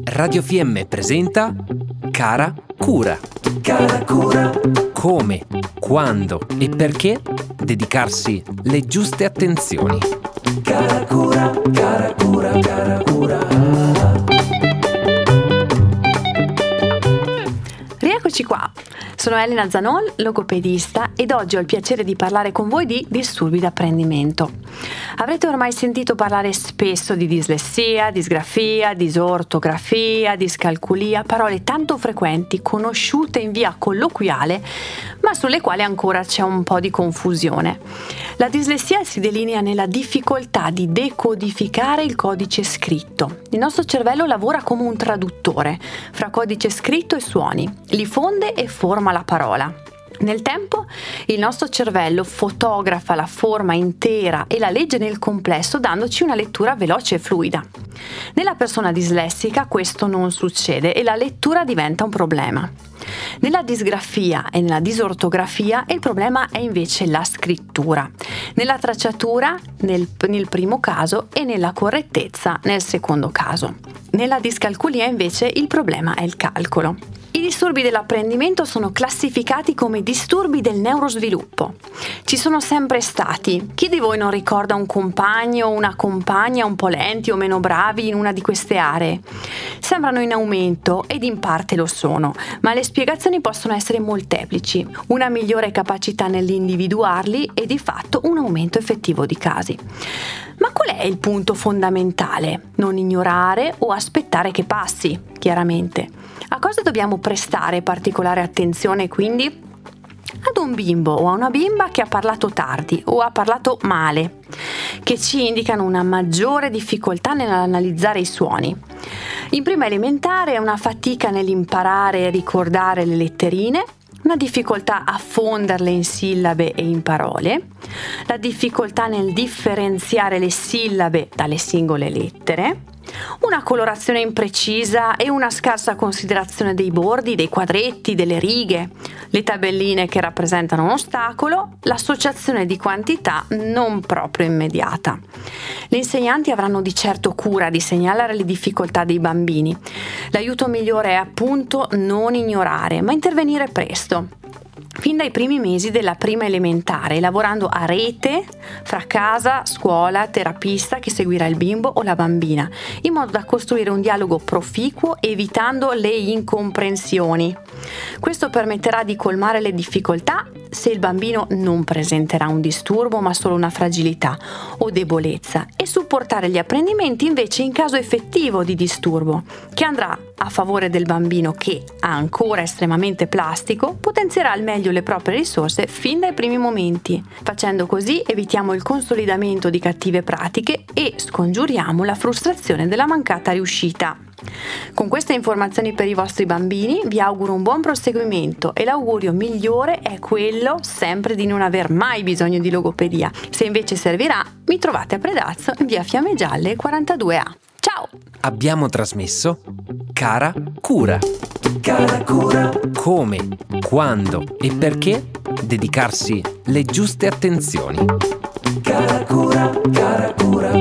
Radio FM presenta Cara Cura. Cara Cura. Come, quando e perché dedicarsi le giuste attenzioni. Cara Cura, cara Cura, cara Cura. Rieccoci qua. Sono Elena Zanol, logopedista, ed oggi ho il piacere di parlare con voi di disturbi d'apprendimento. Avrete ormai sentito parlare spesso di dislessia, disgrafia, disortografia, discalculia, parole tanto frequenti, conosciute in via colloquiale, ma sulle quali ancora c'è un po' di confusione. La dislessia si delinea nella difficoltà di decodificare il codice scritto. Il nostro cervello lavora come un traduttore fra codice scritto e suoni, li fonde e forma la parola. Nel tempo il nostro cervello fotografa la forma intera e la legge nel complesso dandoci una lettura veloce e fluida. Nella persona dislessica questo non succede e la lettura diventa un problema. Nella disgrafia e nella disortografia il problema è invece la scrittura, nella tracciatura nel, nel primo caso e nella correttezza nel secondo caso. Nella discalculia invece il problema è il calcolo. I disturbi dell'apprendimento sono classificati come disturbi del neurosviluppo. Ci sono sempre stati. Chi di voi non ricorda un compagno o una compagna un po' lenti o meno bravi in una di queste aree? Sembrano in aumento ed in parte lo sono, ma le spiegazioni possono essere molteplici. Una migliore capacità nell'individuarli e di fatto un aumento effettivo di casi. Ma qual è il punto fondamentale? Non ignorare o aspettare che passi, chiaramente. Cosa dobbiamo prestare particolare attenzione quindi? Ad un bimbo o a una bimba che ha parlato tardi o ha parlato male, che ci indicano una maggiore difficoltà nell'analizzare i suoni. In prima elementare è una fatica nell'imparare e ricordare le letterine, una difficoltà a fonderle in sillabe e in parole, la difficoltà nel differenziare le sillabe dalle singole lettere, una colorazione imprecisa e una scarsa considerazione dei bordi, dei quadretti, delle righe, le tabelline che rappresentano un ostacolo, l'associazione di quantità non proprio immediata. Gli insegnanti avranno di certo cura di segnalare le difficoltà dei bambini. L'aiuto migliore è appunto non ignorare, ma intervenire presto fin dai primi mesi della prima elementare, lavorando a rete fra casa, scuola, terapista che seguirà il bimbo o la bambina, in modo da costruire un dialogo proficuo evitando le incomprensioni. Questo permetterà di colmare le difficoltà se il bambino non presenterà un disturbo ma solo una fragilità o debolezza e supportare gli apprendimenti invece in caso effettivo di disturbo, che andrà a favore del bambino che, ancora estremamente plastico, potenzierà al meglio le proprie risorse fin dai primi momenti. Facendo così evitiamo il consolidamento di cattive pratiche e scongiuriamo la frustrazione della mancata riuscita. Con queste informazioni per i vostri bambini vi auguro un buon proseguimento e l'augurio migliore è quello sempre di non aver mai bisogno di logopedia. Se invece servirà, mi trovate a Predazzo in via Fiamme Gialle 42A. Ciao! Abbiamo trasmesso Cara Cura. Cara Cura. Come, quando e perché dedicarsi le giuste attenzioni. Cara Cura, cara Cura.